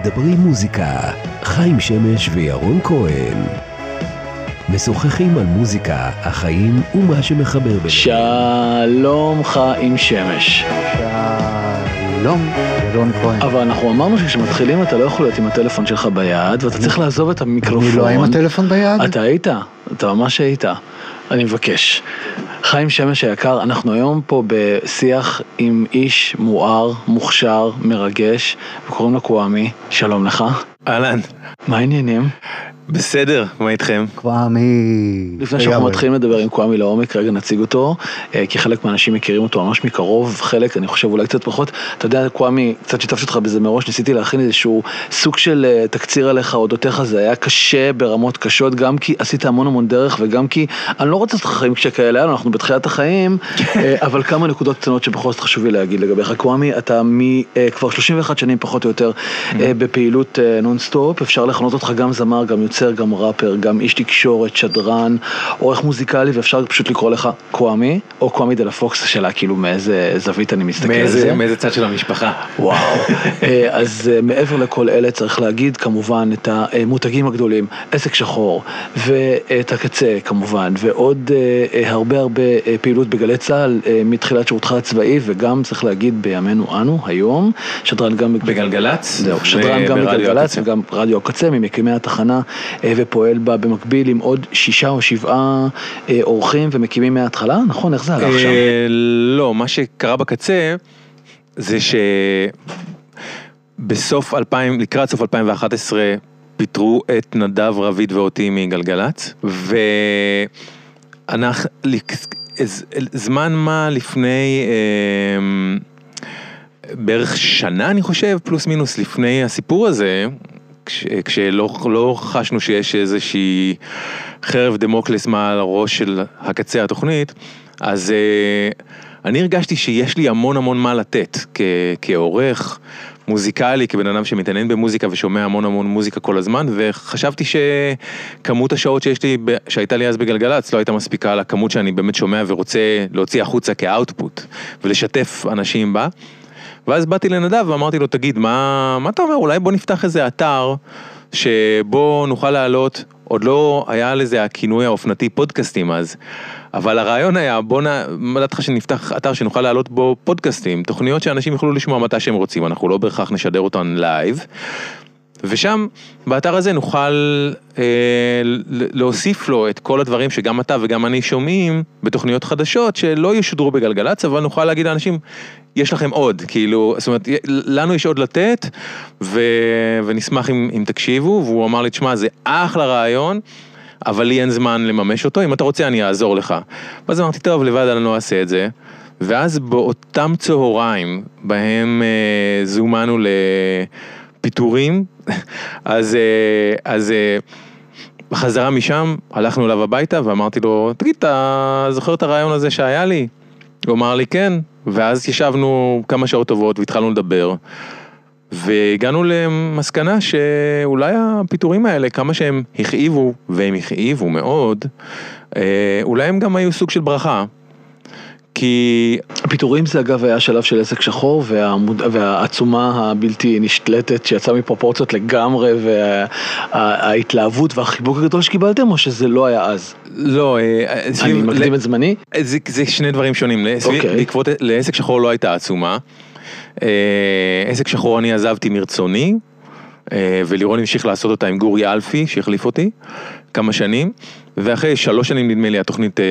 מדברים מוזיקה, חיים שמש וירון כהן. משוחחים על מוזיקה, החיים ומה שמחבר ביניהם. שלום חיים שמש. שלום, ירון כהן. אבל אנחנו אמרנו שכשמתחילים אתה לא יכול להיות עם הטלפון שלך ביד, ואתה צריך לעזוב את המיקרופון. אני לא עם הטלפון ביד? אתה היית, אתה ממש היית. אני מבקש. חיים שמש היקר, אנחנו היום פה בשיח עם איש מואר, מוכשר, מרגש, וקוראים לו קוואמי. שלום לך. אהלן, מה העניינים? בסדר, מה איתכם? קוואמי. לפני שאנחנו מתחילים לדבר עם קוואמי לעומק, רגע נציג אותו, אה, כי חלק מהאנשים מכירים אותו ממש מקרוב, חלק, אני חושב אולי קצת פחות. אתה יודע, קוואמי, קצת שיתפתי אותך בזה מראש, ניסיתי להכין איזשהו סוג של אה, תקציר עליך, אודותיך, זה היה קשה ברמות קשות, גם כי עשית המון המון דרך, וגם כי אני לא רוצה לעשות חיים כשכאלה, אנחנו בתחילת החיים, אה, אבל כמה נקודות קטנות שבכל זאת חשוב לי להגיד לגביך. קוואמי, אתה כבר 31 שנים פחות או יותר בפעילות נונסטופ, אפשר לכנות אותך גם זמר, גם יוצר, גם ראפר, גם איש תקשורת, שדרן, עורך מוזיקלי, ואפשר פשוט לקרוא לך קוואמי, או קוואמי דה לה פוקס, השאלה כאילו מאיזה זווית אני מסתכל על זה. מאיזה צד של המשפחה. וואו. אה, אז אה, מעבר לכל אלה צריך להגיד כמובן את המותגים הגדולים, עסק שחור, ואת הקצה כמובן, ועוד אה, הרבה הרבה פעילות בגלי צה"ל מתחילת שירותך הצבאי, וגם צריך להגיד בימינו אנו, היום, שדרן גם... בגלגלצ? זהו, שדרן גם בגלגלצ וגם רדיו הקצה, ממקימי התחנה. ופועל בה במקביל עם עוד שישה או שבעה אה, אורחים ומקימים מההתחלה, נכון? איך זה הלך שם? אה, לא, מה שקרה בקצה זה שבסוף 2000, לקראת סוף 2011 פיטרו את נדב רביד ואותי מגלגלצ, ואנחנו, זמן מה לפני... אה, בערך שנה אני חושב, פלוס מינוס לפני הסיפור הזה, כש, כשלא לא חשנו שיש איזושהי חרב דמוקלס מעל הראש של הקצה התוכנית, אז uh, אני הרגשתי שיש לי המון המון מה לתת כ, כעורך. מוזיקלי, כבן אדם שמתעניין במוזיקה ושומע המון המון מוזיקה כל הזמן, וחשבתי שכמות השעות שיש לי, שהייתה לי אז בגלגלצ, לא הייתה מספיקה לכמות שאני באמת שומע ורוצה להוציא החוצה כ output, ולשתף אנשים בה. ואז באתי לנדב ואמרתי לו, תגיד, מה, מה אתה אומר, אולי בוא נפתח איזה אתר שבו נוכל להעלות, עוד לא היה לזה הכינוי האופנתי פודקאסטים אז, אבל הרעיון היה, בוא נ... מה דעתך שנפתח אתר שנוכל להעלות בו פודקאסטים, תוכניות שאנשים יוכלו לשמוע מתי שהם רוצים, אנחנו לא בהכרח נשדר אותן live. ושם, באתר הזה נוכל אה, להוסיף לו את כל הדברים שגם אתה וגם אני שומעים בתוכניות חדשות שלא ישודרו בגלגלצ, אבל נוכל להגיד לאנשים, יש לכם עוד, כאילו, זאת אומרת, לנו יש עוד לתת, ו, ונשמח אם, אם תקשיבו, והוא אמר לי, תשמע, זה אחלה רעיון. אבל לי אין זמן לממש אותו, אם אתה רוצה אני אעזור לך. ואז אמרתי, טוב, לבד אני לא אעשה את זה. ואז באותם צהריים, בהם אה, זומנו לפיטורים, אז, אה, אז אה, בחזרה משם הלכנו אליו הביתה ואמרתי לו, תגיד, אתה זוכר את הרעיון הזה שהיה לי? הוא אמר לי כן, ואז ישבנו כמה שעות טובות והתחלנו לדבר. והגענו למסקנה שאולי הפיטורים האלה, כמה שהם הכאיבו, והם הכאיבו מאוד, אה, אולי הם גם היו סוג של ברכה. כי... הפיטורים זה אגב היה שלב של עסק שחור והעמוד... והעצומה הבלתי נשלטת שיצאה מפרופורציות לגמרי וההתלהבות והחיבוק הגדול שקיבלתם או שזה לא היה אז? לא, אה, אני מקדים את זמני? זה, זה שני דברים שונים, okay. אוקיי. בעקבות, לעסק שחור לא הייתה עצומה, אה, עסק שחור אני עזבתי מרצוני ולירון המשיך לעשות אותה עם גורי אלפי שהחליף אותי כמה שנים. ואחרי שלוש שנים נדמה לי התוכנית אה,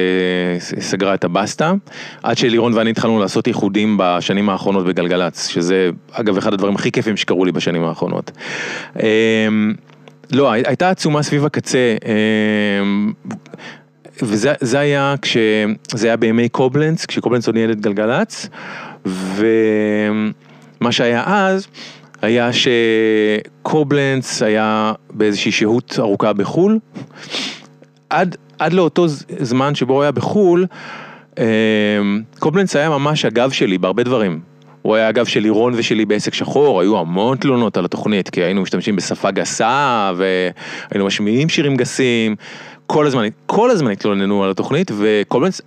סגרה את הבסטה, עד שלירון ואני התחלנו לעשות איחודים בשנים האחרונות בגלגלצ, שזה אגב אחד הדברים הכי כיפים שקרו לי בשנים האחרונות. אה, לא, הייתה עצומה סביב הקצה. אה, וזה היה כש... זה היה בימי קובלנץ, כשקובלנץ עוד ניהל את גלגלצ, ומה שהיה אז, היה שקובלנץ היה באיזושהי שהות ארוכה בחו"ל, עד, עד לאותו זמן שבו הוא היה בחו"ל, אמ, קובלנץ היה ממש הגב שלי בהרבה דברים. הוא היה הגב של לירון ושלי בעסק שחור, היו המון תלונות על התוכנית, כי היינו משתמשים בשפה גסה, והיינו משמיעים שירים גסים, כל הזמן, כל הזמן התלוננו על התוכנית, וקובלנץ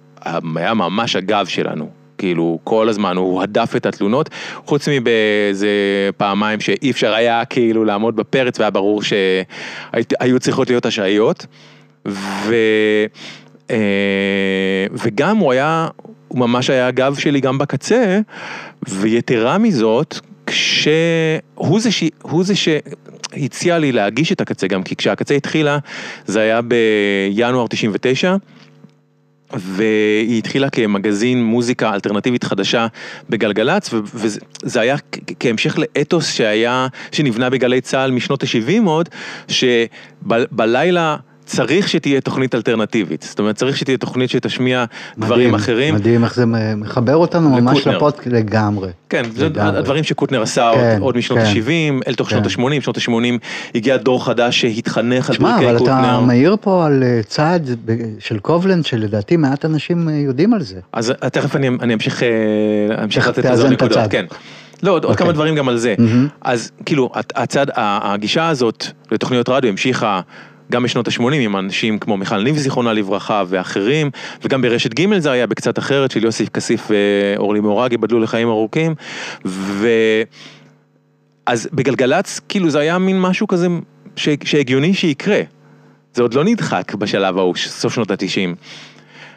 היה ממש הגב שלנו. כאילו כל הזמן הוא הדף את התלונות, חוץ מבאיזה פעמיים שאי אפשר היה כאילו לעמוד בפרץ והיה ברור שהיו צריכות להיות השעיות. ו... אה, וגם הוא היה, הוא ממש היה הגב שלי גם בקצה, ויתרה מזאת, כשהוא זה, ש... זה שהציע לי להגיש את הקצה גם, כי כשהקצה התחילה זה היה בינואר 99. והיא התחילה כמגזין מוזיקה אלטרנטיבית חדשה בגלגלצ, וזה היה כהמשך לאתוס שהיה, שנבנה בגלי צה"ל משנות ה-70 עוד, שבלילה צריך שתהיה תוכנית אלטרנטיבית, זאת אומרת צריך שתהיה תוכנית שתשמיע מדהים, דברים אחרים. מדהים איך זה מחבר אותנו לקוטנר. ממש לפודקאסט לגמרי. כן, לגמרי. זה הדברים שקוטנר עשה כן, עוד, עוד משנות כן, ה-70, אל תוך כן. שנות ה-80, שנות ה-80 הגיע דור חדש שהתחנך על ברכי קוטנר. שמע, אבל אתה מעיר פה על אה, צעד של קובלנד שלדעתי מעט אנשים אה, יודעים על זה. אז אה, תכף אני, אני אמשיך, אמשיך לתת לזה נקודות, כן. לא, עוד, okay. עוד כמה אוקיי. דברים גם על זה. Mm-hmm. אז כאילו, הצד, הגישה הזאת לתוכניות רדיו המשיכה גם בשנות ה-80 עם אנשים כמו מיכל ניב זיכרונה לברכה ואחרים, וגם ברשת ג' זה היה בקצת אחרת של יוסי כסיף ואורלי מאורג ייבדלו לחיים ארוכים, ו... אז בגלגלצ כאילו זה היה מין משהו כזה ש... שהגיוני שיקרה, זה עוד לא נדחק בשלב ההוא, סוף שנות ה-90.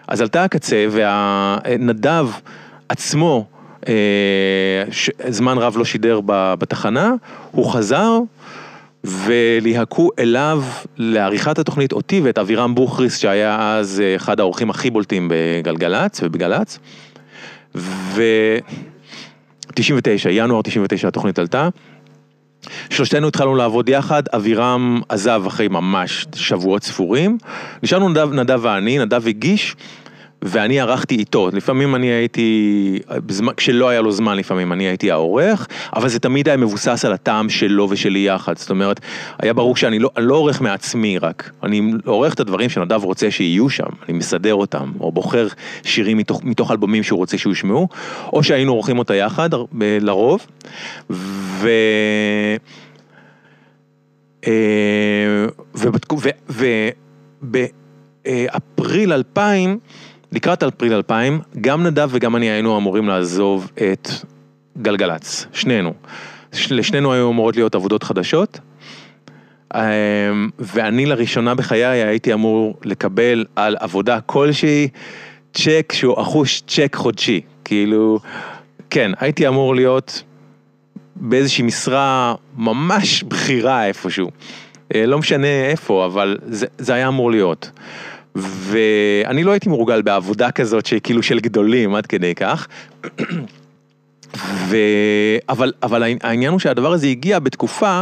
אז עלתה הקצה והנדב עצמו, אה, ש... זמן רב לא שידר בתחנה, הוא חזר וליהקו אליו לעריכת התוכנית אותי ואת אבירם בוכריס שהיה אז אה, אחד האורחים הכי בולטים בגלגלצ ובגל"צ. ו-99, ינואר 99 התוכנית עלתה. שלושתנו התחלנו לעבוד יחד, אבירם עזב אחרי ממש שבועות ספורים. נשארנו נדב, נדב ואני, נדב הגיש ואני ערכתי איתו, לפעמים אני הייתי, כשלא היה לו זמן לפעמים אני הייתי העורך, אבל זה תמיד היה מבוסס על הטעם שלו ושלי יחד, זאת אומרת, היה ברור שאני לא, לא עורך מעצמי רק, אני עורך את הדברים שנדב רוצה שיהיו שם, אני מסדר אותם, או בוחר שירים מתוך, מתוך אלבומים שהוא רוצה שיושמעו, או שהיינו עורכים אותה יחד, לרוב, ו... אה, ובאפריל 2000 לקראת אפריל 2000, גם נדב וגם אני היינו אמורים לעזוב את גלגלצ, שנינו. לשנינו היו אמורות להיות עבודות חדשות, אמ, ואני לראשונה בחיי הייתי אמור לקבל על עבודה כלשהי צ'ק שהוא אחוש צ'ק חודשי, כאילו, כן, הייתי אמור להיות באיזושהי משרה ממש בכירה איפשהו, אה, לא משנה איפה, אבל זה, זה היה אמור להיות. ואני לא הייתי מורגל בעבודה כזאת שכאילו של גדולים עד כדי כך. ו... אבל, אבל העניין הוא שהדבר הזה הגיע בתקופה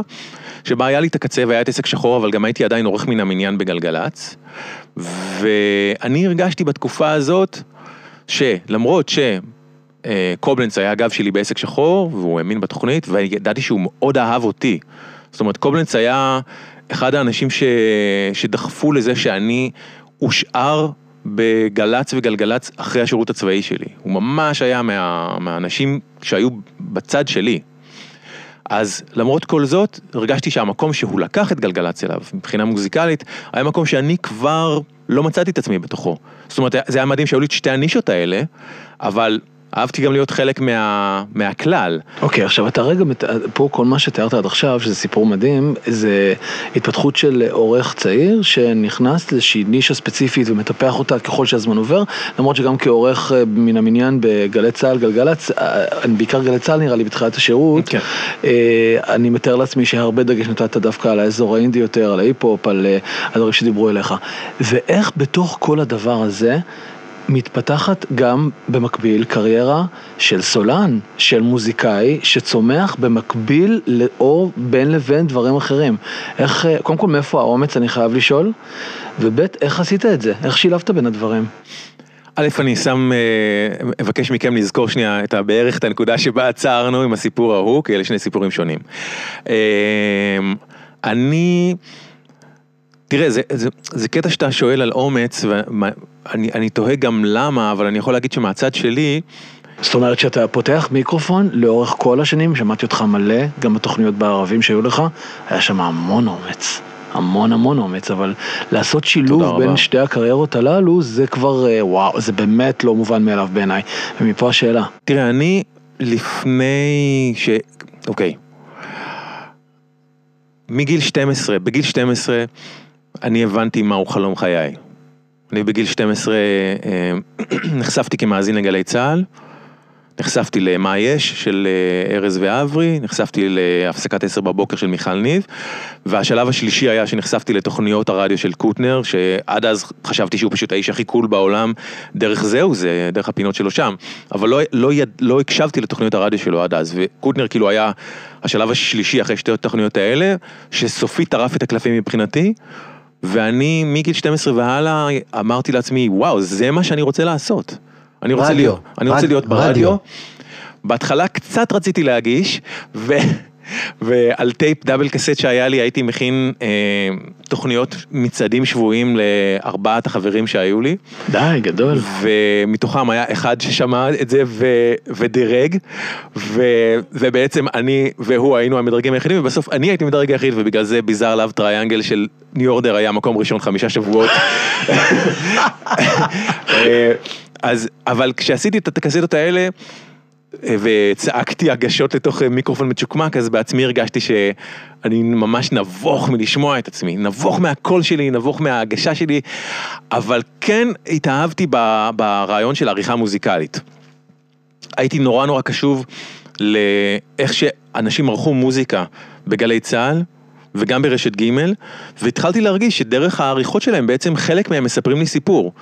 שבה היה לי את הקצה והיה את עסק שחור, אבל גם הייתי עדיין עורך מן המניין בגלגלצ. ואני הרגשתי בתקופה הזאת שלמרות שקובלנץ היה הגב שלי בעסק שחור, והוא האמין בתוכנית, וידעתי שהוא מאוד אהב אותי. זאת אומרת, קובלנץ היה אחד האנשים ש... שדחפו לזה שאני הושאר בגל"צ וגלגלצ אחרי השירות הצבאי שלי. הוא ממש היה מה, מהאנשים שהיו בצד שלי. אז למרות כל זאת, הרגשתי שהמקום שהוא לקח את גלגלצ אליו, מבחינה מוזיקלית, היה מקום שאני כבר לא מצאתי את עצמי בתוכו. זאת אומרת, זה היה מדהים שהיו לי את שתי הנישות האלה, אבל אהבתי גם להיות חלק מה, מהכלל. אוקיי, okay, עכשיו אתה רגע, פה כל מה שתיארת עד עכשיו, שזה סיפור מדהים, זה התפתחות של עורך צעיר שנכנס לאיזושהי נישה ספציפית ומטפח אותה ככל שהזמן עובר, למרות שגם כעורך אה, מן המניין בגלי צה"ל, גלגלצ, אה, בעיקר גלי צה"ל נראה לי בתחילת השירות, okay. כן. אה, אני מתאר לעצמי שהרבה דגש נתת דווקא על האזור האינדי יותר, על ההיפ-הופ, על הדברים שדיברו אליך. ואיך בתוך כל הדבר הזה, מתפתחת גם במקביל קריירה של סולן, של מוזיקאי, שצומח במקביל או בין לבין דברים אחרים. איך, אה, קודם כל מאיפה האומץ אני חייב לשאול, וב' איך עשית את זה? איך שילבת בין הדברים? א', אני שם, אה, אבקש מכם לזכור שנייה את בערך את הנקודה שבה עצרנו עם הסיפור ההוא, כי אלה שני סיפורים שונים. אה, אני... תראה, זה, זה, זה קטע שאתה שואל על אומץ, ואני תוהה גם למה, אבל אני יכול להגיד שמהצד שלי... זאת אומרת שאתה פותח מיקרופון לאורך כל השנים, שמעתי אותך מלא, גם בתוכניות בערבים שהיו לך, היה שם המון אומץ. המון המון אומץ, אבל לעשות שילוב בין. שתי הקריירות הללו, זה כבר, אה, וואו, זה באמת לא מובן מאליו בעיניי. ומפה השאלה. תראה, אני לפני ש... אוקיי. מגיל 12, בגיל 12 אני הבנתי מהו חלום חיי. אני בגיל 12 אה, נחשפתי כמאזין לגלי צה"ל, נחשפתי ל"מה יש" של אה, ארז ואברי, נחשפתי להפסקת 10 בבוקר של מיכל ניב, והשלב השלישי היה שנחשפתי לתוכניות הרדיו של קוטנר, שעד אז חשבתי שהוא פשוט האיש הכי קול בעולם, דרך זהו זה, דרך הפינות שלו שם, אבל לא, לא, יד, לא הקשבתי לתוכניות הרדיו שלו עד אז, וקוטנר כאילו היה השלב השלישי אחרי שתי התוכניות האלה, שסופית טרף את הקלפים מבחינתי. ואני מגיל 12 והלאה אמרתי לעצמי, וואו, זה מה שאני רוצה לעשות. אני רוצה רדיו. להיות, אני רוצה רד- להיות ברדיו. רדיו. בהתחלה קצת רציתי להגיש, ו... ועל טייפ double cassette שהיה לי הייתי מכין אה, תוכניות מצעדים שבועיים לארבעת החברים שהיו לי, די, גדול. ומתוכם היה אחד ששמע את זה ו... ודירג, ו... ובעצם אני והוא היינו המדרגים היחידים, ובסוף אני הייתי מדרג היחיד, ובגלל זה ביזאר לאב טריאנגל של ניו אורדר היה מקום ראשון חמישה שבועות. אה, אז, אבל כשעשיתי את הקסטות האלה, וצעקתי הגשות לתוך אה, מיקרופון מצ'וקמק, אז בעצמי הרגשתי שאני ממש נבוך מלשמוע את עצמי, נבוך מהקול שלי, נבוך מההגשה שלי, אבל כן התאהבתי ברעיון של עריכה מוזיקלית. הייתי נורא נורא קשוב לאיך שאנשים ערכו מוזיקה בגלי צה"ל. וגם ברשת ג' והתחלתי להרגיש שדרך העריכות שלהם בעצם חלק מהם מספרים לי סיפור.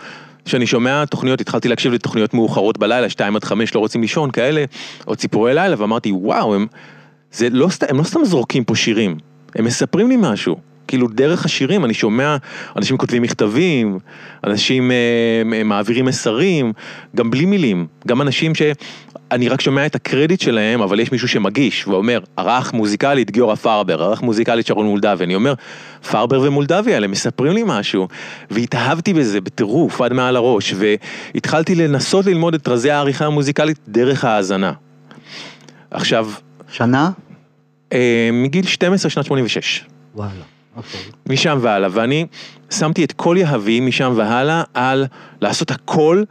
כשאני שומע תוכניות, התחלתי להקשיב לתוכניות מאוחרות בלילה, 2 עד 5 לא רוצים לישון, כאלה, או ציפורי לילה, ואמרתי, וואו, הם, זה לא, הם לא סתם זורקים פה שירים, הם מספרים לי משהו. כאילו דרך השירים אני שומע אנשים כותבים מכתבים, אנשים אה, מעבירים מסרים, גם בלי מילים, גם אנשים שאני רק שומע את הקרדיט שלהם, אבל יש מישהו שמגיש ואומר, ערך מוזיקלית גיורא פרבר, ערך מוזיקלית שרון מולדבי, אני אומר, פרבר ומולדבי האלה מספרים לי משהו, והתאהבתי בזה בטירוף עד מעל הראש, והתחלתי לנסות ללמוד את רזי העריכה המוזיקלית דרך ההאזנה. עכשיו, שנה? אה, מגיל 12 שנת 86. וואלה, אוקיי. משם והלאה, ואני שמתי את כל יהבי משם והלאה על לעשות הכל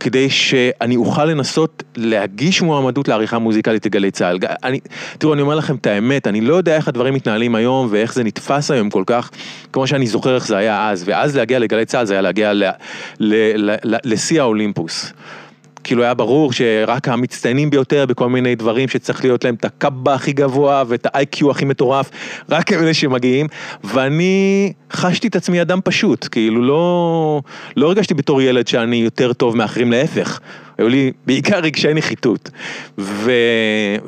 כדי שאני אוכל לנסות להגיש מועמדות לעריכה מוזיקלית לגלי צה"ל. אני, תראו, אני אומר לכם את האמת, אני לא יודע איך הדברים מתנהלים היום ואיך זה נתפס היום כל כך, כמו שאני זוכר איך זה היה אז, ואז להגיע לגלי צה"ל זה היה להגיע לשיא האולימפוס. כאילו היה ברור שרק המצטיינים ביותר בכל מיני דברים שצריך להיות להם את הקאבה הכי גבוה ואת האיי-קיו הכי מטורף, רק אלה שמגיעים, ואני חשתי את עצמי אדם פשוט, כאילו לא, לא הרגשתי בתור ילד שאני יותר טוב מאחרים, להפך, היו לי בעיקר רגשי נחיתות, ו,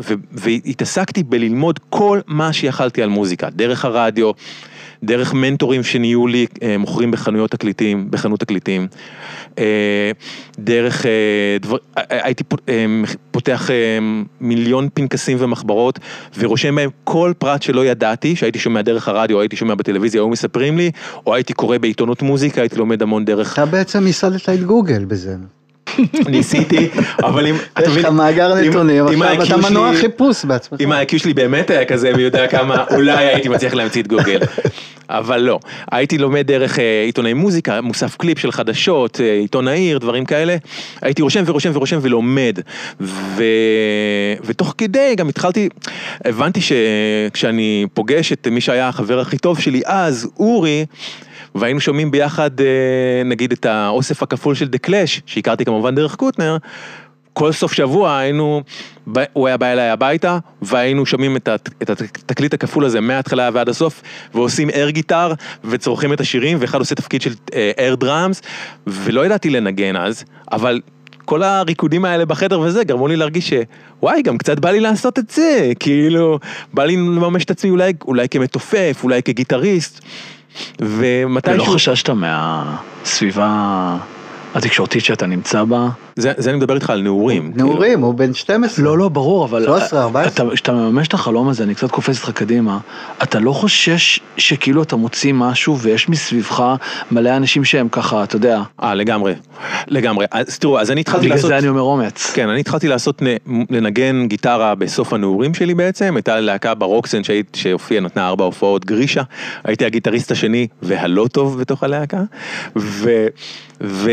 ו, והתעסקתי בללמוד כל מה שיכלתי על מוזיקה, דרך הרדיו. דרך מנטורים שנהיו לי אה, מוכרים בחנויות תקליטים, בחנות תקליטים, אה, דרך, אה, דבר, אה, הייתי פ- אה, פותח אה, מיליון פנקסים ומחברות ורושם בהם כל פרט שלא ידעתי, שהייתי שומע דרך הרדיו, הייתי שומע בטלוויזיה, היו מספרים לי, או הייתי קורא בעיתונות מוזיקה, הייתי לומד המון דרך, אתה בעצם ייסדת את גוגל בזה. ניסיתי, אבל אם, יש לך מאגר נתונים, עכשיו אתה מנוע חיפוש בעצמך. אם ה-IQ שלי באמת היה כזה מי יודע כמה, אולי הייתי מצליח להמציא את גוגל. אבל לא, הייתי לומד דרך אה, עיתונאי מוזיקה, מוסף קליפ של חדשות, אה, עיתון העיר, דברים כאלה. הייתי רושם ורושם ורושם ולומד. ו... ותוך כדי גם התחלתי, הבנתי שכשאני פוגש את מי שהיה החבר הכי טוב שלי אז, אורי, והיינו שומעים ביחד אה, נגיד את האוסף הכפול של דה קלאש, שהכרתי כמובן דרך קוטנר, כל סוף שבוע היינו, הוא היה בא אליי הביתה, והיינו שומעים את את התקליט הכפול הזה מההתחלה ועד הסוף, ועושים אר גיטר, וצורכים את השירים, ואחד עושה תפקיד של אר דראמס, ולא ידעתי לנגן אז, אבל כל הריקודים האלה בחדר וזה, גרמו לי להרגיש שוואי, גם קצת בא לי לעשות את זה, כאילו, בא לי לממש את עצמי אולי, אולי כמתופף, אולי כגיטריסט, ומתישהו... לא חששת מהסביבה התקשורתית שאתה נמצא בה. זה, זה אני מדבר איתך על נעורים. נעורים, כאילו. הוא בן 12. לא, לא, ברור, אבל... 13, 14. כשאתה מממש את החלום הזה, אני קצת קופץ איתך קדימה, אתה לא חושש שכאילו אתה מוציא משהו ויש מסביבך מלא אנשים שהם ככה, אתה יודע. אה, לגמרי. לגמרי. אז תראו, אז אני התחלתי לעשות... בגלל זה אני אומר אומץ. כן, אני התחלתי לעשות, לנגן גיטרה בסוף הנעורים שלי בעצם, הייתה להקה ברוקסן שהופיעה, נתנה ארבע הופעות גרישה, הייתי הגיטריסט השני והלא טוב בתוך הלהקה, ו... ו...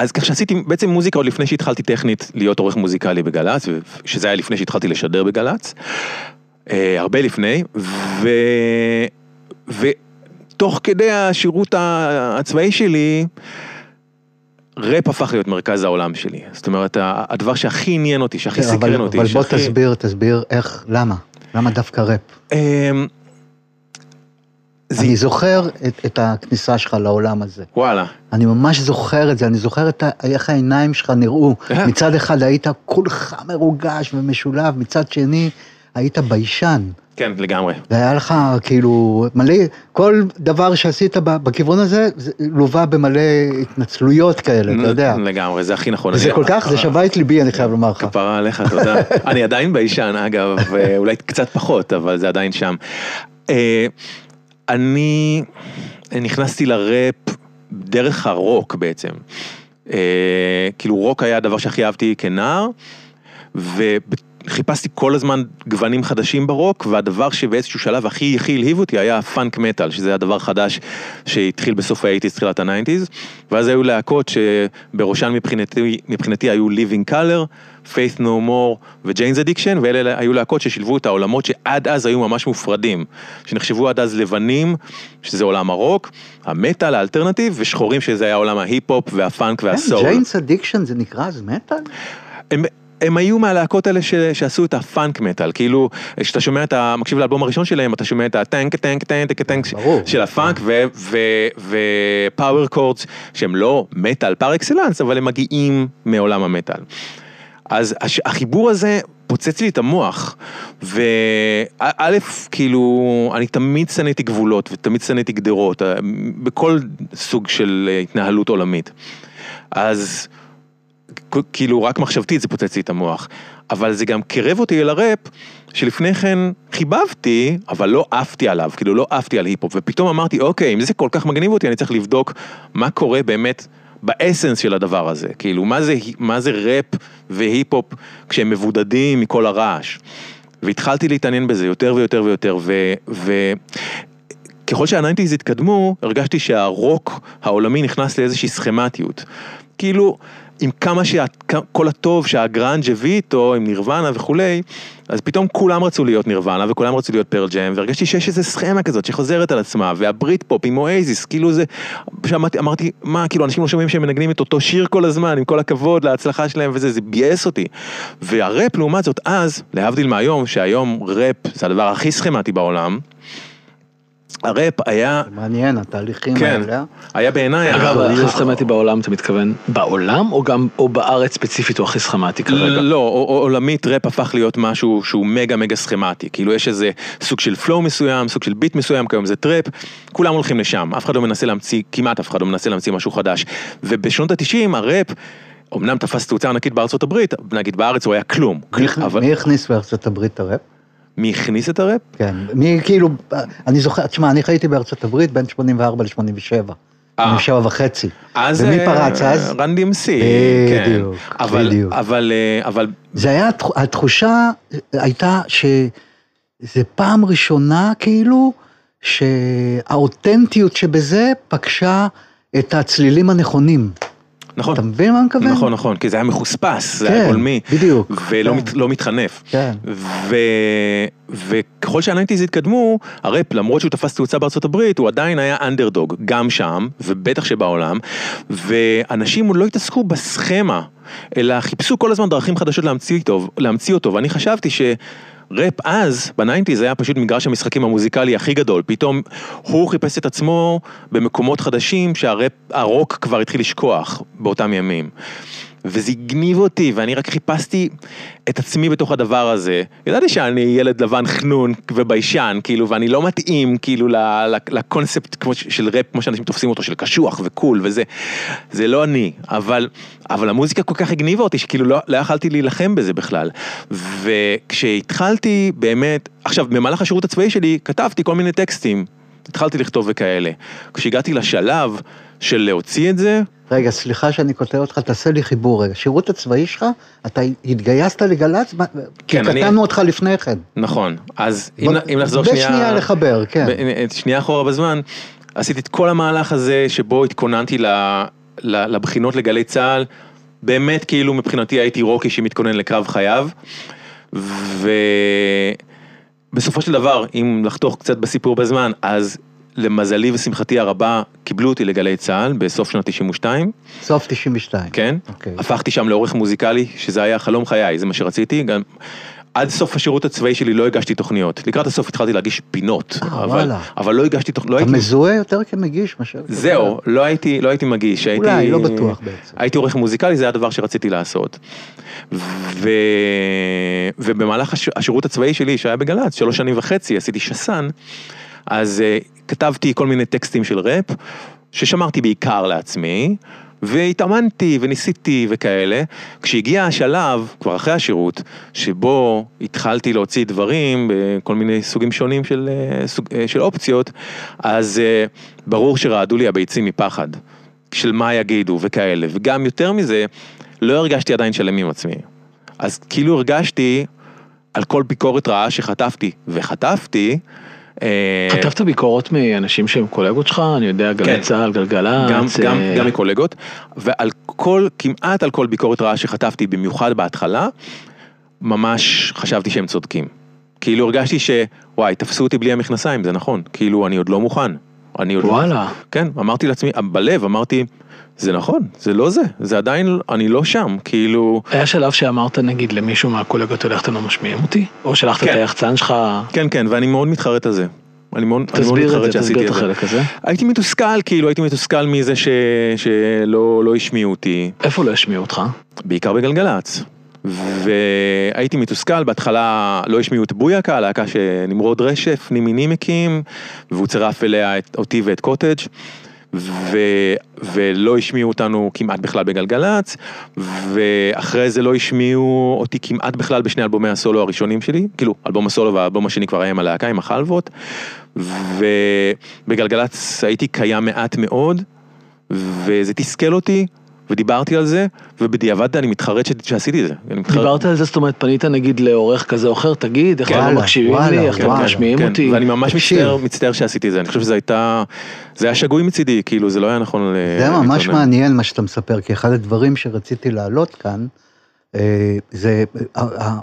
ואז כך שעשיתי בעצם מוזיקה עוד לפני שהתחלתי טכנית להיות עורך מוזיקלי בגל"צ, שזה היה לפני שהתחלתי לשדר בגל"צ, אה, הרבה לפני, ו... ותוך כדי השירות הצבאי שלי, ראפ הפך להיות מרכז העולם שלי, זאת אומרת הדבר שהכי עניין אותי, שהכי סקרן אותי. אבל בוא תסביר, תסביר איך, למה? למה דווקא ראפ? אמ, אני זוכר את, את הכניסה שלך לעולם הזה. וואלה. אני ממש זוכר את זה, אני זוכר את ה, איך העיניים שלך נראו. אה. מצד אחד היית כולך מרוגש ומשולב, מצד שני היית ביישן. כן, לגמרי. והיה לך כאילו מלא, כל דבר שעשית בכיוון הזה, זה לווה במלא התנצלויות כאלה, אתה יודע. לגמרי, זה הכי נכון. זה כל כך, זה שובה את ליבי, אני חייב לומר לך. כפרה עליך, תודה. אני עדיין ביישן, אגב, אולי קצת פחות, אבל זה עדיין שם. אני נכנסתי לראפ דרך הרוק בעצם. אה, כאילו רוק היה הדבר שהכי אהבתי כנער, וחיפשתי כל הזמן גוונים חדשים ברוק, והדבר שבאיזשהו שלב הכי הכי הלהיב אותי היה פאנק מטאל, שזה הדבר חדש שהתחיל בסוף ה-80's, תחילת ה-90's, ואז היו להקות שבראשן מבחינתי, מבחינתי היו Living Colour, Faith No More ו Jane's Addiction, ואלה היו להקות ששילבו את העולמות שעד אז היו ממש מופרדים, שנחשבו עד אז לבנים, שזה עולם הרוק, המטאל האלטרנטיב, ושחורים שזה היה עולם ההיפ-הופ והפאנק והסול. Jane's Addiction זה נקרא אז מטאל? הם, היו מהלהקות האלה ש, שעשו את הפאנק מטאל, כאילו, כשאתה שומע את ה... מקשיב לאלבום הראשון שלהם, אתה שומע את הטנק טנק טנק טנק של הפאנק ו power chords, שהם לא מטאל par excellence, אבל הם מגיעים מעולם המטאל. אז החיבור הזה פוצץ לי את המוח, וא', כאילו, אני תמיד שנאתי גבולות ותמיד שנאתי גדרות, אה, בכל סוג של אה, התנהלות עולמית. אז כאילו רק מחשבתית זה פוצץ לי את המוח, אבל זה גם קירב אותי אל הראפ, שלפני כן חיבבתי, אבל לא עפתי עליו, כאילו לא עפתי על היפ-הופ, ופתאום אמרתי, אוקיי, אם זה כל כך מגניב אותי, אני צריך לבדוק מה קורה באמת באסנס של הדבר הזה, כאילו מה זה, מה זה ראפ והיפ-הופ כשהם מבודדים מכל הרעש. והתחלתי להתעניין בזה יותר ויותר ויותר, וככל שה nineties התקדמו, הרגשתי שהרוק העולמי נכנס לאיזושהי סכמטיות. כאילו, עם כמה שכל הטוב שהגראנג' הביא איתו, עם נירוונה וכולי, אז פתאום כולם רצו להיות נירוונה וכולם רצו להיות פרל ג'ם, והרגשתי שיש איזה סכמה כזאת שחוזרת על עצמה, והבריטפופ עם אואזיס, כאילו זה, שמעתי, אמרתי, מה, כאילו אנשים לא שומעים שהם מנגנים את אותו שיר כל הזמן, עם כל הכבוד להצלחה שלהם וזה, זה ביאס אותי. והראפ לעומת זאת אז, להבדיל מהיום, שהיום ראפ זה הדבר הכי סכמטי בעולם, הראפ היה... מעניין, התהליכים כן, האלה. היה בעיניי... אגב, הכי סכמטי בעולם, אתה מתכוון בעולם, או גם, או בארץ ספציפית הוא הכי סכמטי כרגע? לא, עולמית ראפ הפך להיות משהו שהוא מגה מגה סכמטי, כאילו יש איזה סוג של flow מסוים, סוג של ביט מסוים, כיום זה טראפ, כולם הולכים לשם, אף אחד לא מנסה להמציא, כמעט אף אחד לא מנסה להמציא משהו חדש. ובשנות התשעים הראפ... אמנם תפס תאוצה ענקית בארצות הברית, נגיד בארץ הוא היה כלום. מי, אבל... מי הכניס בארצות הברית את הראפ? מי הכניס את הראפ? כן, מי כאילו, אני זוכר, תשמע, אני חייתי בארצות הברית בין 84 ל-87. 87 וחצי. אז... ומי פרץ אז? רן. כן. בדיוק, בדיוק. אבל, אה, אבל... זה היה, התחושה הייתה שזה פעם ראשונה כאילו, שהאותנטיות שבזה פגשה את הצלילים הנכונים. נכון. אתה מבין מה אני מכוון? נכון, נכון, כי זה היה מחוספס, זה היה גולמי. כן, בדיוק. ולא כן. מת, לא מתחנף. כן. ו, וככל שה nineties התקדמו, הראפ, למרות שהוא תפס תאוצה בארצות הברית, הוא עדיין היה אנדרדוג, גם שם, ובטח שבעולם, ואנשים לא התעסקו בסכמה, אלא חיפשו כל הזמן דרכים חדשות להמציא אותו, להמציא אותו ואני חשבתי ש... ראפ אז, ב nineties, היה פשוט מגרש המשחקים המוזיקלי הכי גדול. פתאום הוא חיפש את עצמו במקומות חדשים שהרוק כבר התחיל לשכוח באותם ימים. וזה הגניב אותי, ואני רק חיפשתי את עצמי בתוך הדבר הזה. ידעתי שאני ילד לבן חנון וביישן, כאילו, ואני לא מתאים, כאילו, לקונספט של ראפ, כמו שאנשים תופסים אותו, של קשוח וקול וזה. זה לא אני, אבל, אבל המוזיקה כל כך הגניבה אותי, שכאילו לא, לא יכלתי להילחם בזה בכלל. וכשהתחלתי באמת, עכשיו, במהלך השירות הצבאי שלי, כתבתי כל מיני טקסטים. התחלתי לכתוב וכאלה. כשהגעתי לשלב של להוציא את זה... רגע, סליחה שאני קוטע אותך, תעשה לי חיבור רגע. שירות הצבאי שלך, אתה התגייסת לגל"צ? כן, כי קטענו אותך לפני כן. נכון, אז אם, אם לחזור שנייה... בשנייה לחבר, כן. שנייה אחורה בזמן, עשיתי את כל המהלך הזה שבו התכוננתי ל, ל, לבחינות לגלי צה"ל, באמת כאילו מבחינתי הייתי רוקי שמתכונן לקרב חייו, ו... בסופו של דבר, אם לחתוך קצת בסיפור בזמן, אז למזלי ושמחתי הרבה, קיבלו אותי לגלי צה"ל בסוף שנת 92. סוף 92. כן, okay. אוקיי. הפכתי שם לעורך מוזיקלי, שזה היה חלום חיי, זה מה שרציתי, גם עד סוף השירות הצבאי שלי לא הגשתי תוכניות, לקראת הסוף התחלתי להגיש פינות, 아, אה, אבל, אבל לא הגשתי תוכניות. לא אתה הייתי... מזוהה יותר כמגיש מאשר... זהו, לא הייתי, לא הייתי מגיש, אולי, הייתי... לא בטוח בעצם. הייתי עורך מוזיקלי, זה היה הדבר שרציתי לעשות. ו... ובמהלך הש... השירות הצבאי שלי, שהיה בגל"צ, שלוש שנים וחצי, עשיתי שס"ן, אז uh, כתבתי כל מיני טקסטים של ראפ, ששמרתי בעיקר לעצמי. והתאמנתי וניסיתי וכאלה, כשהגיע השלב, כבר אחרי השירות, שבו התחלתי להוציא דברים בכל מיני סוגים שונים של, אה, סוג, אה, של אופציות, אז אה, ברור שרעדו לי הביצים מפחד, של מה יגידו וכאלה, וגם יותר מזה, לא הרגשתי עדיין שלם עם עצמי. אז כאילו הרגשתי על כל ביקורת רעה שחטפתי, וחטפתי, אה, חטפת ביקורות מאנשים שהם קולגות שלך? אני יודע, גלי כן. צה"ל, גלגלצ. גם, אה, גם מקולגות, ועל כל, כמעט על כל ביקורת רעה שחטפתי, במיוחד בהתחלה, ממש חשבתי שהם צודקים. כאילו הרגשתי שוואי, תפסו אותי בלי המכנסיים, זה נכון, כאילו אני עוד לא מוכן. אני עוד לא- וואלה. לא... כן, אמרתי לעצמי, בלב אמרתי, זה נכון, זה לא זה, זה עדיין, אני לא שם, כאילו... היה שלב שאמרת נגיד למישהו מהקולגות, אתם לא משמיעים אותי? או שלחת כן. את היחצן שלך? כן, כן, ואני מאוד מתחרט על זה. אני מאוד, מתחרט שעשיתי את החלק הזה. הייתי מתוסכל, כאילו הייתי מתוסכל מזה ש, שלא לא השמיעו אותי. איפה לא השמיעו אותך? בעיקר בגלגלצ. והייתי מתוסכל, בהתחלה לא השמיעו את בויאק, הלהקה שנמרוד רשף, נימי נימקים, והוא צירף אליה את, אותי ואת קוטג'. ו, ולא השמיעו אותנו כמעט בכלל בגלגלצ, ואחרי זה לא השמיעו אותי כמעט בכלל בשני אלבומי הסולו הראשונים שלי, כאילו אלבום הסולו והאלבום השני כבר היה עם הלהקה, עם החלבות, ובגלגלצ הייתי קיים מעט מאוד, וזה תסכל אותי, ודיברתי על זה, ובדיעבד אני מתחרט שעשיתי את זה. דיברת על זה, זאת אומרת, פנית נגיד לעורך כזה או אחר, תגיד, איך לא מקשיבים לי, איך אתם משמיעים אותי. ואני ממש מצטער, מצטער שעשיתי את זה, אני חושב שזה הייתה, זה היה שגוי מצידי, כאילו, זה לא היה נכון זה ממש מעניין מה שאתה מספר, כי אחד הדברים שרציתי להעלות כאן, אה, זה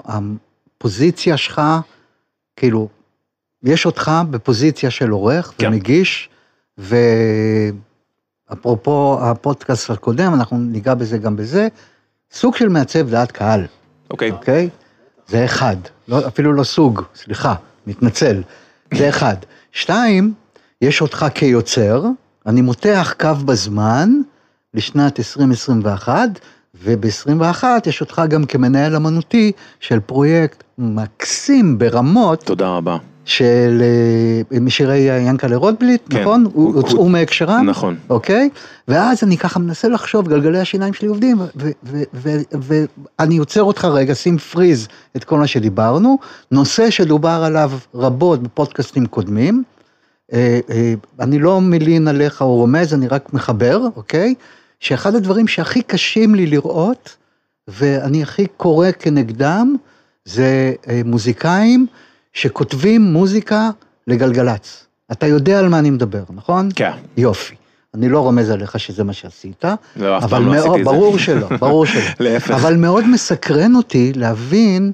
הפוזיציה שלך, כאילו, יש אותך בפוזיציה של עורך כן. ומגיש, ו... אפרופו הפודקאסט הקודם, אנחנו ניגע בזה גם בזה, סוג של מעצב דעת קהל. אוקיי. אוקיי? זה אחד, לא, אפילו לא סוג, סליחה, מתנצל, זה אחד. שתיים, יש אותך כיוצר, אני מותח קו בזמן לשנת 2021, וב-21 יש אותך גם כמנהל אמנותי של פרויקט מקסים ברמות. תודה רבה. של אה, משירי ינקלה רוטבליט, כן, נכון? הוא, הוצאו מהקשרם? נכון. אוקיי? ואז אני ככה מנסה לחשוב, גלגלי השיניים שלי עובדים, ואני עוצר אותך רגע, שים פריז את כל מה שדיברנו, נושא שדובר עליו רבות בפודקאסטים קודמים, אה, אה, אני לא מלין עליך או רומז, אני רק מחבר, אוקיי? שאחד הדברים שהכי קשים לי לראות, ואני הכי קורא כנגדם, זה מוזיקאים, שכותבים מוזיקה לגלגלצ. אתה יודע על מה אני מדבר, נכון? כן. יופי. אני לא רומז עליך שזה מה שעשית. לא, אף פעם לא עשיתי את זה. ברור שלא, ברור שלא. להפך. אבל מאוד מסקרן אותי להבין,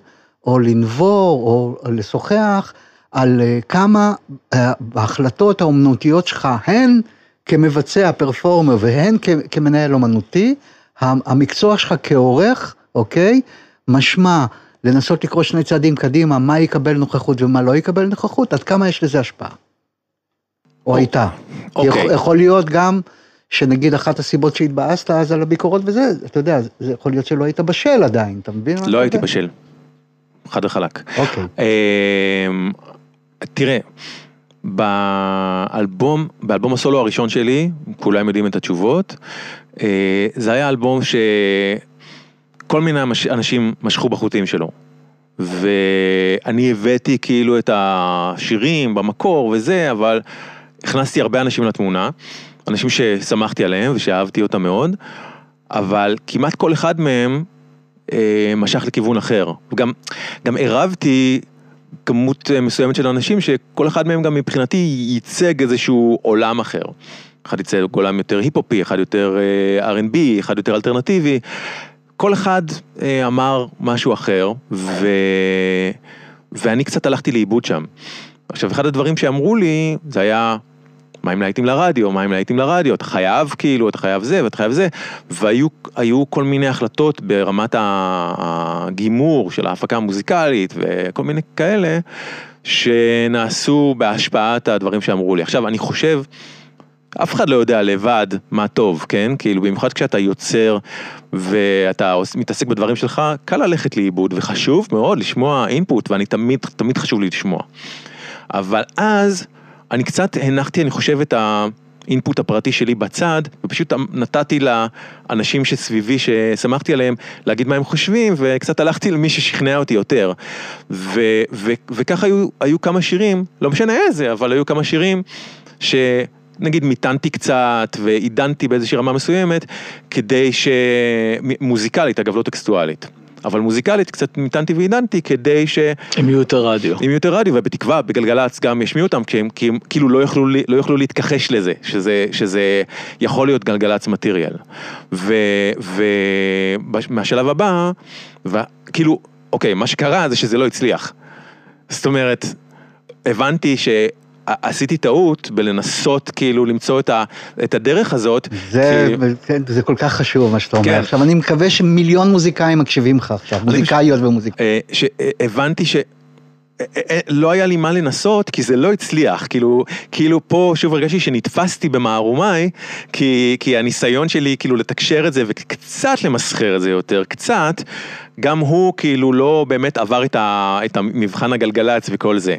או לנבור, או לשוחח, על אה, כמה אה, ההחלטות האומנותיות שלך, הן כמבצע פרפורמר והן כמנהל אומנותי, המקצוע שלך כעורך, אוקיי? משמע לנסות לקרוא שני צעדים קדימה, מה יקבל נוכחות ומה לא יקבל נוכחות, עד כמה יש לזה השפעה. או הייתה. אוקיי. יכול להיות גם שנגיד אחת הסיבות שהתבאסת אז על הביקורות וזה, אתה יודע, זה יכול להיות שלא היית בשל עדיין, אתה מבין? לא הייתי בשל. חד וחלק. אוקיי. אמ, תראה, באלבום, באלבום הסולו הראשון שלי, כולם יודעים את התשובות, אה, זה היה אלבום שכל מיני אנשים משכו בחוטים שלו. ואני הבאתי כאילו את השירים במקור וזה, אבל הכנסתי הרבה אנשים לתמונה, אנשים ששמחתי עליהם ושאהבתי אותם מאוד, אבל כמעט כל אחד מהם אה, משך לכיוון אחר. וגם גם עירבתי כמות אה, מסוימת של אנשים שכל אחד מהם גם מבחינתי ייצג איזשהו עולם אחר. אחד ייצג עולם יותר היפופי, אחד יותר אה, R&B, אחד יותר אלטרנטיבי. כל אחד אה, אמר משהו אחר, ו... ואני קצת הלכתי לאיבוד שם. עכשיו, אחד הדברים שאמרו לי, זה היה, מה אם להיטים לרדיו, מה אם להיטים לרדיו, אתה חייב כאילו, אתה חייב זה ואתה חייב זה, והיו כל מיני החלטות ברמת הגימור של ההפקה המוזיקלית וכל מיני כאלה, שנעשו בהשפעת הדברים שאמרו לי. עכשיו, אני חושב... אף אחד לא יודע לבד מה טוב, כן? כאילו במיוחד כשאתה יוצר ואתה מתעסק בדברים שלך, קל ללכת לאיבוד וחשוב מאוד לשמוע אינפוט ואני תמיד, תמיד חשוב לי לשמוע. אבל אז אני קצת הנחתי, אני חושב, את האינפוט הפרטי שלי בצד, ופשוט נתתי לאנשים שסביבי, ששמחתי עליהם, להגיד מה הם חושבים, וקצת הלכתי למי ששכנע אותי יותר. ו- ו- וככה היו, היו כמה שירים, לא משנה איזה, אבל היו כמה שירים, ש... נגיד מיתנתי קצת ועידנתי באיזושהי רמה מסוימת כדי ש... מוזיקלית, אגב לא טקסטואלית. אבל מוזיקלית קצת מיתנתי ועידנתי כדי ש... הם יהיו יותר רדיו. הם יהיו יותר רדיו, ובתקווה בגלגלצ גם ישמיעו אותם, כי הם, כי הם כאילו לא יוכלו, לא יוכלו להתכחש לזה, שזה, שזה יכול להיות גלגלצ מטריאל. ומהשלב הבא, כאילו, אוקיי, מה שקרה זה שזה לא הצליח. זאת אומרת, הבנתי ש... עשיתי טעות בלנסות כאילו למצוא את, ה, את הדרך הזאת. זה, כי... כן, זה כל כך חשוב מה שאתה אומר. כן. עכשיו אני מקווה שמיליון מוזיקאים מקשיבים לך עכשיו, מוזיקאיות ומוזיקאים. הבנתי ש... לא היה לי מה לנסות כי זה לא הצליח, כאילו, כאילו פה שוב הרגשתי שנתפסתי במערומיי, כי, כי הניסיון שלי כאילו לתקשר את זה וקצת למסחר את זה יותר, קצת, גם הוא כאילו לא באמת עבר את, ה, את המבחן הגלגלצ וכל זה,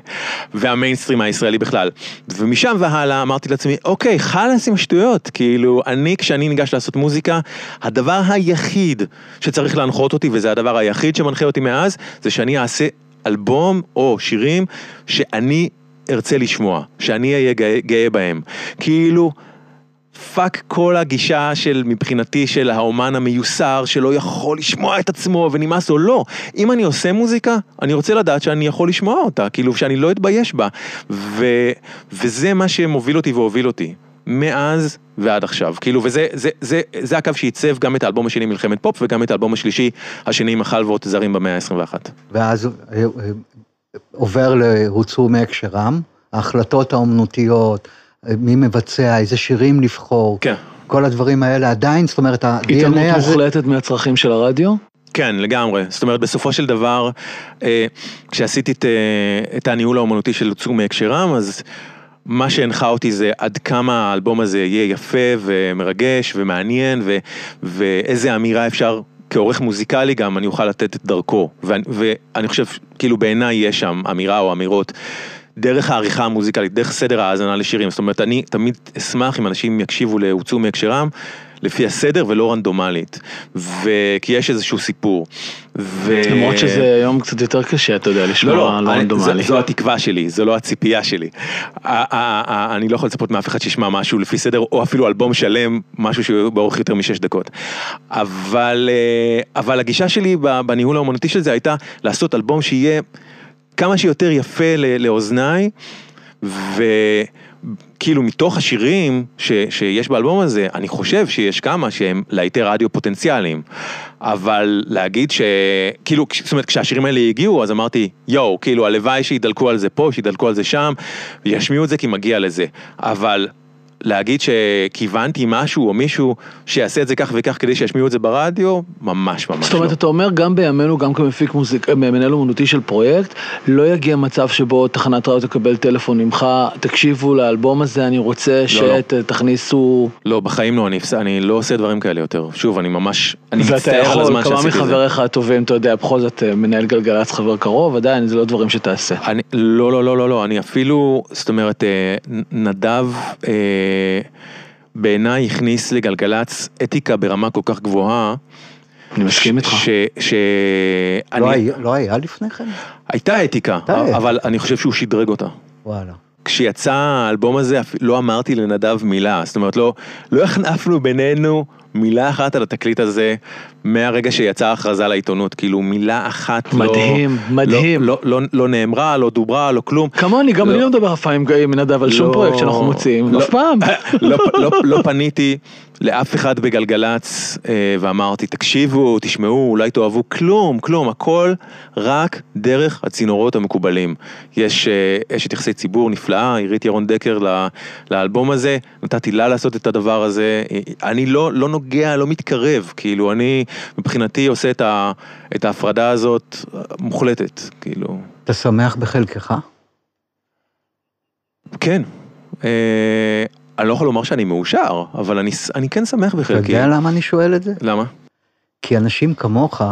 והמיינסטרים הישראלי בכלל. ומשם והלאה אמרתי לעצמי, אוקיי, חלאס עם שטויות, כאילו, אני כשאני ניגש לעשות מוזיקה, הדבר היחיד שצריך להנחות אותי, וזה הדבר היחיד שמנחה אותי מאז, זה שאני אעשה אלבום או שירים שאני ארצה לשמוע, שאני אהיה גאה, בהם. כאילו... fuck כל הגישה של מבחינתי של האומן המיוסר שלא יכול לשמוע את עצמו ונמאס לו, לא. אם אני עושה מוזיקה, אני רוצה לדעת שאני יכול לשמוע אותה, כאילו שאני לא אתבייש בה. ו, וזה מה שמוביל אותי והוביל אותי. מאז ועד עכשיו, כאילו, וזה זה, זה, זה הקו שעיצב גם את האלבום השני מלחמת פופ וגם את האלבום השלישי, השני מחל ואות זרים במאה ה-21. ואז אה, אה, עובר להוצאו מהקשרם, ההחלטות האומנותיות, מי מבצע, איזה שירים לבחור, כן. כל הדברים האלה עדיין, זאת אומרת, ה-DNA הזה... התעלמות מוחלטת מהצרכים של הרדיו? כן, לגמרי. זאת אומרת, בסופו של דבר, אה, כשעשיתי את, אה, את הניהול האומנותי של הוצאו מהקשרם, אז מה שהנחה אותי זה עד כמה האלבום הזה יהיה יפה ומרגש ומעניין, ו, ואיזה אמירה אפשר כעורך מוזיקלי גם אני אוכל לתת את דרכו, ואני, ואני חושב, כאילו בעיניי יש שם אמירה או אמירות דרך העריכה המוזיקלית, דרך סדר ההאזנה לשירים, זאת אומרת אני תמיד אשמח אם אנשים יקשיבו להוצאו מהקשרם לפי הסדר ולא רנדומלית, וכי יש איזשהו סיפור. ו... למרות שזה היום קצת יותר קשה, אתה יודע, לשמוע לא, לא, לא רנדומלי. זו, זו התקווה שלי, זו לא הציפייה שלי. אני לא יכול לצפות מאף אחד שישמע משהו לפי סדר, או אפילו אלבום שלם, משהו שהוא באורך יותר משש דקות. אבל, אה, אבל הגישה שלי בניהול האומנותי של זה הייתה לעשות אלבום שיהיה... כמה שיותר יפה לאוזניי, וכאילו מתוך השירים ש, שיש באלבום הזה, אני חושב שיש כמה שהם להיטי רדיו פוטנציאליים, אבל להגיד ש... כאילו, זאת אומרת, כשהשירים האלה הגיעו, אז אמרתי, יואו, כאילו, הלוואי שידלקו על זה פה, שידלקו על זה שם, וישמיעו את זה כי מגיע לזה, אבל... להגיד שכיוונתי משהו או מישהו שיעשה את זה כך וכך כדי שישמיעו את זה ברדיו, ממש ממש לא. זאת אומרת, אתה אומר גם בימינו, גם כמפיק מוזיק, אה, מנהל אומנותי של פרויקט, לא יגיע מצב שבו תחנת רדיו תקבל טלפון ממך, תקשיבו לאלבום הזה, אני רוצה לא, לא. שתכניסו... לא, בחיים לא, אני, אני לא עושה דברים כאלה יותר. שוב, אני ממש, אני מצטער על הזמן שעשיתי את זה. ואתה יכול, כמה מחבריך הטובים, אתה יודע, בכל זאת אה, מנהל גלגלצ חבר קרוב, עדיין זה לא דברים שתעשה. אני, לא, לא, לא, לא, לא, אני אפילו, זאת אומרת, אה, נדב אה, בעיניי הכניס לגלגלצ אתיקה ברמה כל כך גבוהה. אני מסכים איתך. ש... ש... לא, אני... היה, לא היה לפני כן? הייתה אתיקה, אבל אני חושב שהוא שדרג אותה. וואלה. כשיצא האלבום הזה לא אמרתי לנדב מילה, זאת אומרת לא, לא החנפנו בינינו מילה אחת על התקליט הזה מהרגע שיצאה ההכרזה לעיתונות, כאילו מילה אחת מדהים, לא... מדהים. לא, לא, לא, לא נאמרה, לא דוברה, לא כלום. כמוני, גם לא, אני לא מדבר אף פעם עם נדב על לא, שום פרויקט שאנחנו מוציאים, לא, אף פעם. לא, לא, לא פניתי לאף אחד בגלגלצ אה, ואמרתי, תקשיבו, תשמעו, אולי תאהבו, כלום, כלום, הכל רק דרך הצינורות המקובלים. יש אה, אשת יחסי ציבור נפלאה, עירית ירון דקר לאלבום הזה, נתתי לה לעשות את הדבר הזה, אה, אני לא, לא נוגע, לא מתקרב, כאילו, אני מבחינתי עושה את, ה, את ההפרדה הזאת מוחלטת, כאילו. אתה שמח בחלקך? כן. אני לא יכול לומר שאני מאושר, אבל אני, אני כן שמח בחלקי. אתה יודע למה אני שואל את זה? למה? כי אנשים כמוך,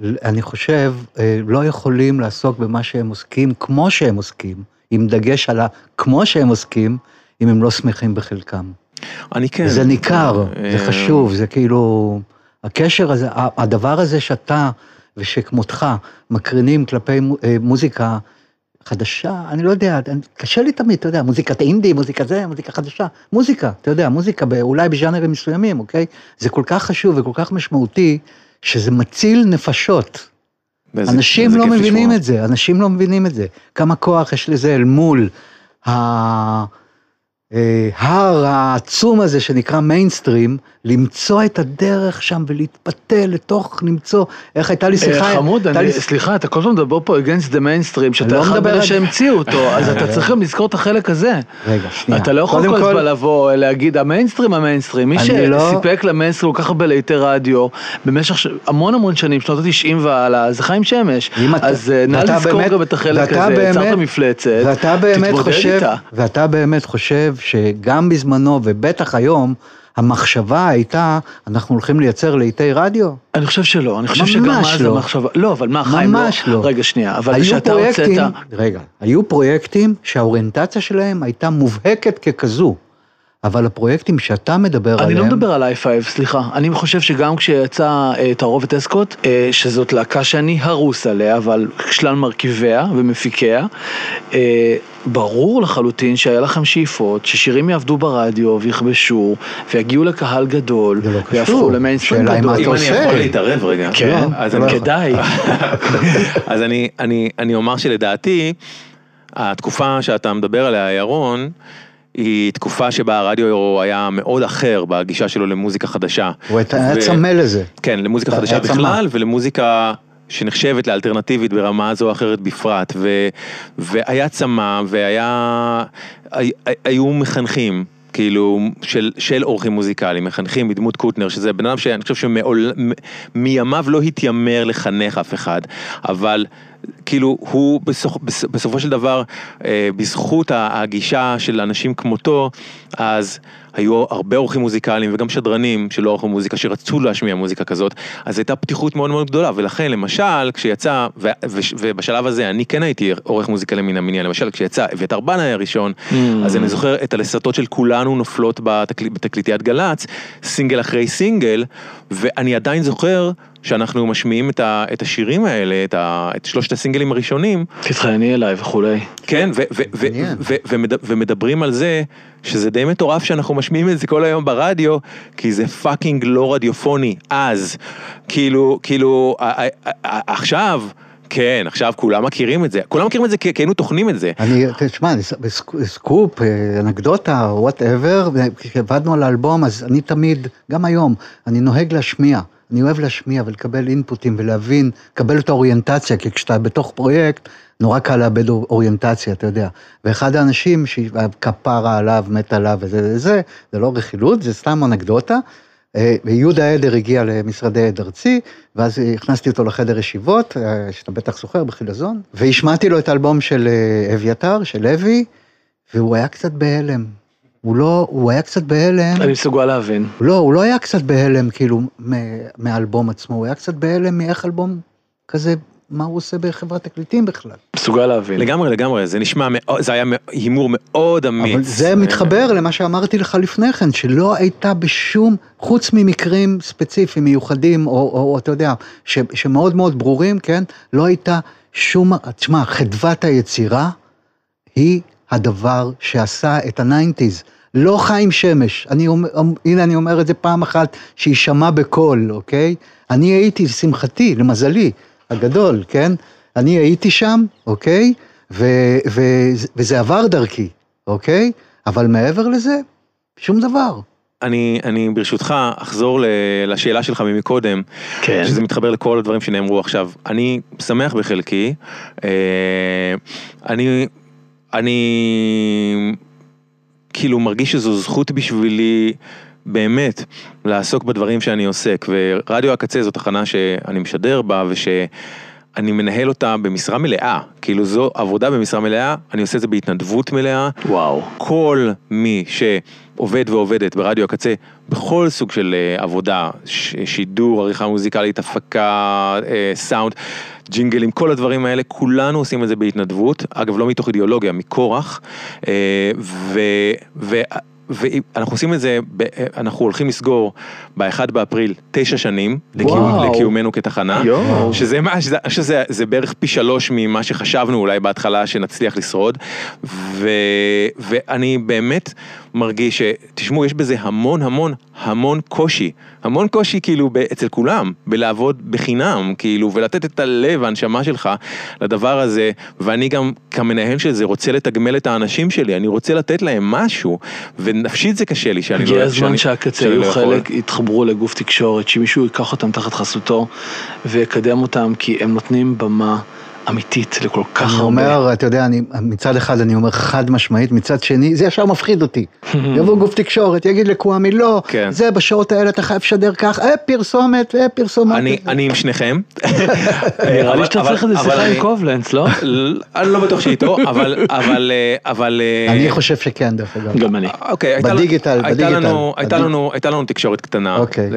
אני חושב, אה, לא יכולים לעסוק במה שהם עוסקים כמו שהם עוסקים, עם דגש על הכמו שהם עוסקים, אם הם לא שמחים בחלקם. אני כן. זה ניכר, זה אה, חשוב, זה כאילו, הקשר הזה, הדבר הזה שאתה ושכמותך מקרינים כלפי אה, מוזיקה חדשה, אני לא יודע, קשה לי תמיד, אתה יודע, מוזיקת אינדי, מוזיקה זה, מוזיקה חדשה, מוזיקה, אתה יודע, מוזיקה אולי בז'אנרים מסוימים, אוקיי? זה כל כך חשוב וכל כך משמעותי, שזה מציל נפשות. וזה, אנשים וזה לא מבינים לשמוע. את זה, אנשים לא מבינים את זה. כמה כוח יש לזה אל מול ה... אה, ההר העצום הזה שנקרא מיינסטרים, למצוא את הדרך שם ולהתפתל לתוך, למצוא, איך הייתה לי שיחה... אה, חמוד, סליחה, אתה כל הזמן מדבר פה against the mainstream, שאתה לא אחד מאלה שהמציאו אותו, אז אתה צריך גם לזכור את החלק הזה. רגע, שנייה. אתה לא יכול כל הזמן לבוא, להגיד, המיינסטרים, המיינסטרים, מי לא- שסיפק למיינסטרים כל כך הרבה להיטי רדיו, במשך המון המון שנים, שנות ה-90 והלאה, זה חיים שמש. אז אה, נא לזכור גם את החלק הזה, יצרת מפלצת, תתמודד איתה. ואתה באמת חושב שגם בזמנו, ובטח היום, המחשבה הייתה, אנחנו הולכים לייצר לעיתי רדיו? אני חושב שלא, אני חושב שגם אז לא. המחשבה, לא, אבל מה, חיים לא, ממש לא. רגע, שנייה, אבל כשאתה הוצאת... רגע, היו פרויקטים שהאוריינטציה שלהם הייתה מובהקת ככזו. אבל הפרויקטים שאתה מדבר אני עליהם... אני לא מדבר על i5, סליחה. אני חושב שגם כשיצא אה, תערובת אסקוט, אה, שזאת להקה שאני הרוס עליה, אבל שלל מרכיביה ומפיקיה, אה, ברור לחלוטין שהיה לכם שאיפות, ששירים יעבדו ברדיו ויכבשו, ויגיעו לקהל גדול, לא ויהפכו למיינסטרים גדול. אם אני יכול להתערב רגע. כן, לא, אז לא כדאי. אז אני, אני, אני אומר שלדעתי, התקופה שאתה מדבר עליה, ירון, היא תקופה שבה הרדיו היה מאוד אחר בגישה שלו למוזיקה חדשה. הוא היה צמא לזה. כן, למוזיקה חדשה בכלל ולמוזיקה שנחשבת לאלטרנטיבית ברמה זו או אחרת בפרט. ו, והיה צמא והיה, היו מחנכים. כאילו, של, של אורחים מוזיקליים, מחנכים בדמות קוטנר, שזה בן אדם שאני חושב שמימיו לא התיימר לחנך אף אחד, אבל כאילו הוא בסופ, בסופו של דבר, אה, בזכות הגישה של אנשים כמותו, אז היו הרבה אורחים מוזיקליים וגם שדרנים של אורחים מוזיקה שרצו להשמיע מוזיקה כזאת, אז הייתה פתיחות מאוד מאוד גדולה, ולכן למשל כשיצא, ו, ו, ובשלב הזה אני כן הייתי עורך מוזיקלי מן המניין, למשל כשיצא אביתר בנאי הראשון, mm. אז אני זוכר את הלסתות של כולנו נופלות בתקל, בתקליטיית גל"צ, סינגל אחרי סינגל, ואני עדיין זוכר שאנחנו משמיעים את, ה, את השירים האלה, את, ה, את שלושת הסינגלים הראשונים. תתחייני אליי וכולי. כן, ו, ו, ו, ו, ו, ומדברים על זה שזה די מטורף שאנחנו משמיעים את זה כל היום ברדיו, כי זה fucking לא רדיופוני אז. כאילו, כאילו, עכשיו... כן, עכשיו כולם מכירים את זה, כולם מכירים את זה כי היינו טוחנים את זה. אני, תשמע, סקופ, אנקדוטה, whatever, כשעבדנו על האלבום, אז אני תמיד, גם היום, אני נוהג להשמיע. אני אוהב להשמיע ולקבל אינפוטים ולהבין, לקבל את האוריינטציה, כי כשאתה בתוך פרויקט, נורא קל לאבד אוריינטציה, אתה יודע. ואחד האנשים שכפרה עליו, מת עליו וזה וזה, זה לא רכילות, זה סתם אנקדוטה. אה, ויהודה עדר הגיע למשרדי עד ארצי, ואז הכנסתי אותו לחדר ישיבות, אה, שאתה בטח זוכר, בחילזון, והשמעתי לו את האלבום של אה, אביתר, של לוי, והוא היה קצת בהלם. הוא לא, הוא היה קצת בהלם. אני מסוגל להבין. לא, הוא לא היה קצת בהלם, כאילו, מהאלבום עצמו, הוא היה קצת בהלם מאיך אלבום כזה מה הוא עושה בחברת תקליטים בכלל. מסוגל להבין. לגמרי, לגמרי, זה נשמע, זה היה הימור מאוד אמיץ. אבל זה מתחבר למה שאמרתי לך לפני כן, שלא הייתה בשום, חוץ ממקרים ספציפיים, מיוחדים, או, או, או אתה יודע, ש, שמאוד מאוד ברורים, כן, לא הייתה שום, תשמע, חדוות היצירה היא הדבר שעשה את ה nineties. לא חיים שמש, אני אומר, הנה אני אומר את זה פעם אחת, שיישמע בקול, אוקיי? אני הייתי, לשמחתי, למזלי, הגדול, כן? אני הייתי שם, אוקיי? ו, ו, וזה עבר דרכי, אוקיי? אבל מעבר לזה, שום דבר. אני, אני ברשותך אחזור לשאלה שלך ממקודם, כן. שזה מתחבר לכל הדברים שנאמרו עכשיו. אני שמח בחלקי, אה, אני, אני כאילו מרגיש שזו זכות בשבילי באמת לעסוק בדברים שאני עוסק, ורדיו הקצה זו תחנה שאני משדר בה ושאני מנהל אותה במשרה מלאה, כאילו זו עבודה במשרה מלאה, אני עושה את זה בהתנדבות מלאה. וואו. כל מי שעובד ועובדת ברדיו הקצה, בכל סוג של uh, עבודה, ש- שידור, עריכה מוזיקלית, הפקה, uh, סאונד, ג'ינגלים, כל הדברים האלה, כולנו עושים את זה בהתנדבות, אגב לא מתוך אידיאולוגיה, מכורח, uh, ו... ו- ואנחנו עושים את זה, אנחנו הולכים לסגור ב-1 באפריל תשע שנים לקיום, לקיומנו כתחנה, יו. שזה מה, שזה, שזה זה בערך פי שלוש ממה שחשבנו אולי בהתחלה שנצליח לשרוד, ו, ואני באמת מרגיש שתשמעו, יש בזה המון המון המון קושי, המון קושי כאילו אצל כולם, בלעבוד בחינם, כאילו, ולתת את הלב, ההנשמה שלך לדבר הזה, ואני גם כמנהל של זה רוצה לתגמל את האנשים שלי, אני רוצה לתת להם משהו, ונפשית זה קשה לי שאני לא... הגיע הזמן שהקצה יהיו לא חלק, יתחברו לגוף תקשורת, שמישהו ייקח אותם תחת חסותו ויקדם אותם, כי הם נותנים במה. אמיתית לכל כך אני הרבה. אני אומר, אתה יודע, אני, מצד אחד אני אומר חד משמעית, מצד שני, זה ישר מפחיד אותי. יבוא גוף תקשורת, יגיד לקוואמי, לא, כן. זה בשעות האלה אתה חייב לשדר כך, אה, פרסומת, אה, פרסומת. אני, אני עם שניכם. נראה לי שאתה צריך איזה שיחה עם קובלנץ, לא? אני לא בטוח שאיתו, אבל, אבל, אבל... אה, אני חושב שכן, דרך אגב. גם אני. אוקיי, בדיגיטל, בדיגיטל. הייתה לנו תקשורת קטנה אוקיי.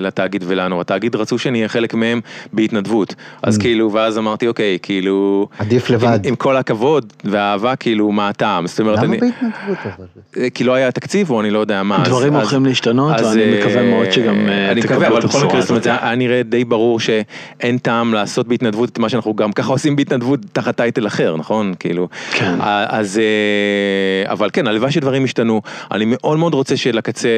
לתאגיד ולנו, התאגיד רצו שנהיה חלק מהם בהתנדבות, אז mm. כאילו, ואז אמרתי, אוקיי, אוקיי, כאילו... עדיף לבד. עם, עם כל הכבוד והאהבה, כאילו, מה הטעם? זאת אומרת, למה אני... בהתנדבות אבל? אה, כי לא היה תקציב או אני לא יודע מה. דברים הולכים להשתנות, ואני אה, מקווה מאוד שגם אה, אני מקווה, אבל בכל מקרה, זאת אומרת, היה נראה די ברור שאין טעם לעשות בהתנדבות את מה שאנחנו גם ככה עושים בהתנדבות תחת טייטל אחר, נכון? כאילו... כן. אז... אבל כן, הלוואי שדברים ישתנו. אני מאוד מאוד רוצה שלקצה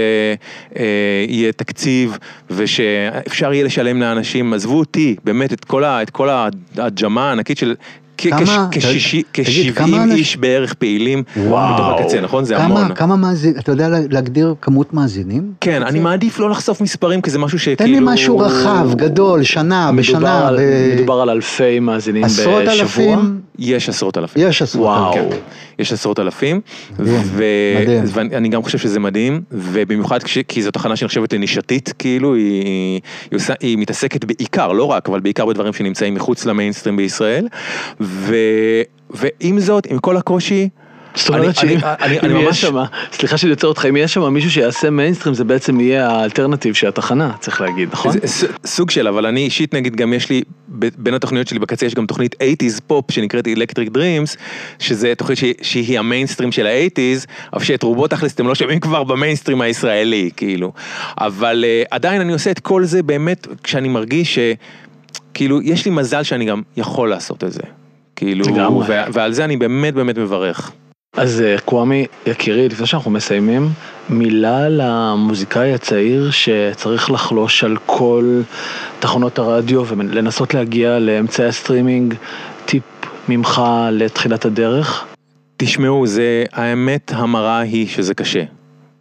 יהיה תקציב, ושאפשר יהיה לשלם לאנשים, עזבו אותי, באמת, את כל הג'מאל. ברמה ענקית של כ-70 איש בערך פעילים בתוך הקצה, נכון? זה המון. כמה מאזינים, אתה יודע להגדיר כמות מאזינים? כן, אני מעדיף לא לחשוף מספרים, כי זה משהו שכאילו... תן לי משהו רחב, גדול, שנה, בשנה. מדובר על אלפי מאזינים בשבוע? עשרות אלפים? יש עשרות אלפים. יש עשרות אלפים. יש עשרות אלפים. ואני גם חושב שזה מדהים, ובמיוחד כי זו תחנה שנחשבת לנישתית, כאילו, היא מתעסקת בעיקר, לא רק, אבל בעיקר בדברים שנמצאים מחוץ למיינסטרים בישראל. ו, ועם זאת, עם כל הקושי, זאת אומרת שאם יש שם, סליחה שאני יוצר אותך, אם יש שם מישהו שיעשה מיינסטרים זה בעצם יהיה האלטרנטיב של התחנה, צריך להגיד, נכון? סוג של, אבל אני אישית נגיד גם יש לי, בין התוכניות שלי בקצה יש גם תוכנית 80's פופ שנקראת Electric Dreams, שזה תוכנית שהיא המיינסטרים של ה-80's, אבל שאת רובו תכלס אתם לא שומעים כבר במיינסטרים הישראלי, כאילו. אבל אה, עדיין אני עושה את כל זה באמת כשאני מרגיש ש... כאילו, יש לי מזל שאני גם יכול לעשות את זה. כאילו, ועל זה אני באמת באמת מברך. אז אה, קוואמי, יקירי, לפני שאנחנו מסיימים, מילה למוזיקאי הצעיר שצריך לחלוש על כל תחנות הרדיו ולנסות להגיע לאמצעי הסטרימינג, טיפ ממך לתחילת הדרך? תשמעו, זה, האמת המרה היא שזה קשה.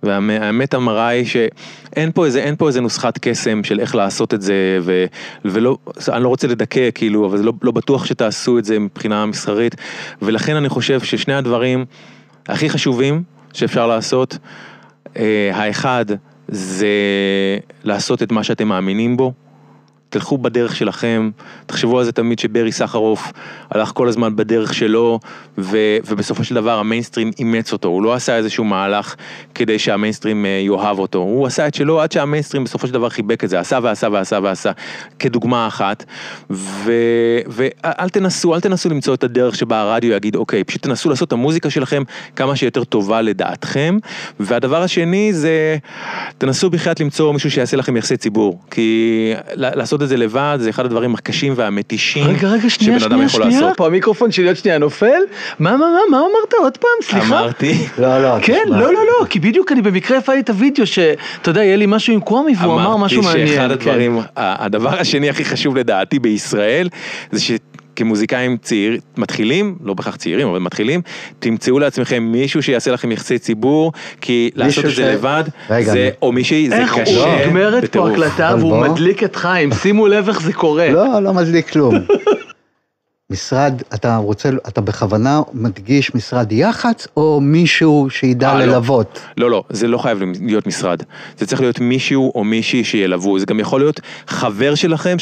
והאמת המרה היא שאין פה איזה, פה איזה נוסחת קסם של איך לעשות את זה, ו, ולא, אני לא רוצה לדכא כאילו, אבל זה לא, לא בטוח שתעשו את זה מבחינה מסחרית, ולכן אני חושב ששני הדברים הכי חשובים שאפשר לעשות, אה, האחד זה לעשות את מה שאתם מאמינים בו. תלכו בדרך שלכם, תחשבו על זה תמיד שברי סחרוף הלך כל הזמן בדרך שלו ו, ובסופו של דבר המיינסטרים אימץ אותו, הוא לא עשה איזשהו מהלך כדי שהמיינסטרים אה, יאהב אותו, הוא עשה את שלו עד שהמיינסטרים בסופו של דבר חיבק את זה, עשה ועשה ועשה ועשה, כדוגמה אחת, ו, ואל תנסו, אל תנסו למצוא את הדרך שבה הרדיו יגיד אוקיי, פשוט תנסו לעשות את המוזיקה שלכם כמה שיותר טובה לדעתכם, והדבר השני זה, תנסו בחייאת למצוא מישהו שיעשה לכם יחסי ציבור, כי לעשות את זה לבד, זה אחד הדברים הקשים והמתישים רגע, רגע, שנייה, שנייה, שנייה, פה המיקרופון שלי עוד שנייה נופל, מה, מה, מה, מה אמרת עוד פעם, סליחה? אמרתי. לא, לא, כן, לא, לא, לא, כי בדיוק אני במקרה הפעלתי את הוידאו, שאתה יודע, יהיה לי משהו עם קוואמי והוא אמר משהו מעניין. אמרתי שאחד הדברים, הדבר השני הכי חשוב לדעתי בישראל, זה ש... כמוזיקאים צעיר, מתחילים, לא בהכרח צעירים, אבל מתחילים, תמצאו לעצמכם מישהו שיעשה לכם יחסי ציבור, כי לעשות את זה לבד, רגע, זה, או מישהי, זה קשה איך הוא נגמרת פה הקלטה והוא מדליק את חיים, שימו לב איך זה קורה. לא, לא מדליק כלום. משרד, אתה רוצה, אתה בכוונה מדגיש משרד יח"צ או מישהו שידע 아, ללוות? לא, לא, לא, זה לא חייב להיות משרד. זה צריך להיות מישהו או מישהי שילוו, זה גם יכול להיות חבר שלכם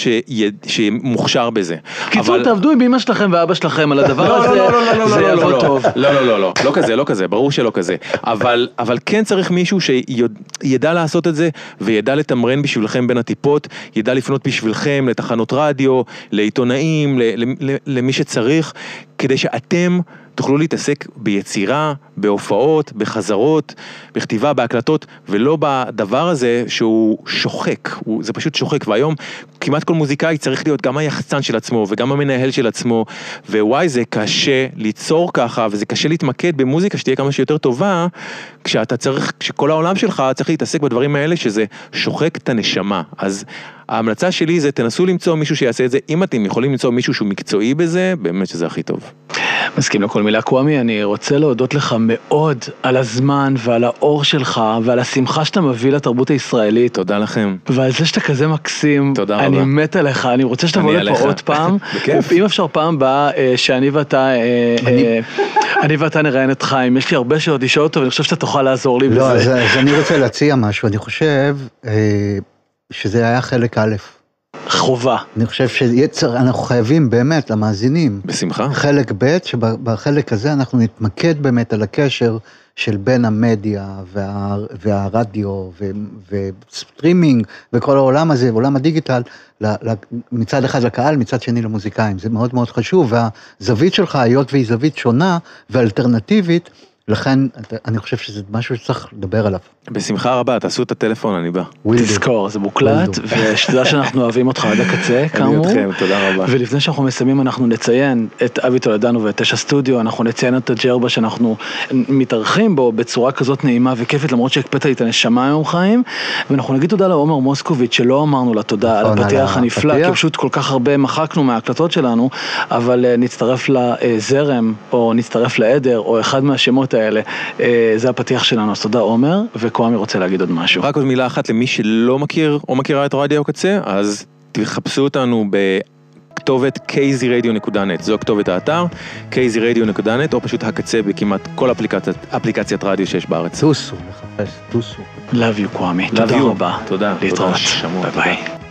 שמוכשר בזה. קיצור, אבל... תעבדו עם אמא שלכם ואבא שלכם על הדבר הזה, זה יבוא טוב. לא, לא, לא, לא, לא כזה, לא כזה, ברור שלא כזה. אבל, אבל כן צריך מישהו שידע לעשות את זה וידע לתמרן בשבילכם בין הטיפות, ידע לפנות בשבילכם לתחנות רדיו, לעיתונאים, ל... ל למי שצריך, כדי שאתם תוכלו להתעסק ביצירה, בהופעות, בחזרות, בכתיבה, בהקלטות, ולא בדבר הזה שהוא שוחק, הוא, זה פשוט שוחק, והיום כמעט כל מוזיקאי צריך להיות גם היחצן של עצמו וגם המנהל של עצמו, ווואי זה קשה ליצור ככה, וזה קשה להתמקד במוזיקה שתהיה כמה שיותר טובה, כשאתה צריך, כשכל העולם שלך צריך להתעסק בדברים האלה שזה שוחק את הנשמה, אז ההמלצה שלי זה תנסו למצוא מישהו שיעשה את זה, אם אתם יכולים למצוא מישהו שהוא מקצועי בזה, באמת שזה הכי טוב. מסכים לכל מילה קוואמי, אני רוצה להודות לך מאוד על הזמן ועל האור שלך ועל השמחה שאתה מביא לתרבות הישראלית. תודה לכם. ועל זה שאתה כזה מקסים. תודה רבה. אני מת עליך, אני רוצה שתבוא לפה עוד פעם. בכיף. אם אפשר פעם הבאה אה, שאני ואתה, אה, אה, אני ואתה נראיין את חיים, יש לי הרבה שאלות לשאול אותו ואני חושב שאתה תוכל לעזור לי לא, בזה. לא, אז אני רוצה להציע משהו, אני חושב שזה היה חלק א'. חובה. אני חושב שאנחנו חייבים באמת למאזינים. בשמחה. חלק ב', שבחלק הזה אנחנו נתמקד באמת על הקשר של בין המדיה וה, והרדיו ו, וסטרימינג וכל העולם הזה, עולם הדיגיטל, מצד אחד לקהל, מצד שני למוזיקאים. זה מאוד מאוד חשוב, והזווית שלך, היות והיא זווית שונה ואלטרנטיבית, לכן אני חושב שזה משהו שצריך לדבר עליו. בשמחה רבה, תעשו את הטלפון, אני בא. תזכור, זה מוקלט, ושתדע שאנחנו אוהבים אותך עד הקצה, כאמור. אני אתכם, תודה רבה. ולפני שאנחנו מסיימים, אנחנו נציין את אבי תולדנו ואת תשע סטודיו, אנחנו נציין את הג'רבה שאנחנו מתארחים בו בצורה כזאת נעימה וכיפית, למרות שהקפאת לי את הנשמה היום חיים, ואנחנו נגיד תודה לעומר מוסקוביץ', שלא אמרנו לה תודה על נכון, הפתיח הנפלא, כי פשוט כל כך הרבה מחקנו מההקלטות שלנו, אבל אה, נצטרף לזרם, או נצטרף לעדר, או אחד מהשמות האלה, אה, זה הפתיח שלנו, אז תודה עומר, וקוואמי רוצה להגיד עוד משהו. רק עוד מילה אחת למי שלא מכיר או מכירה את רדיו הקצה, אז תחפשו אותנו בכתובת kzradio.net, זו הכתובת האתר, kzradio.net, או פשוט הקצה בכמעט כל אפליקציית, אפליקציית רדיו שיש בארץ. טוסו, לחפש, טוסו. Love you קוואמי, תודה רבה. תודה. להתראות. ביי ביי.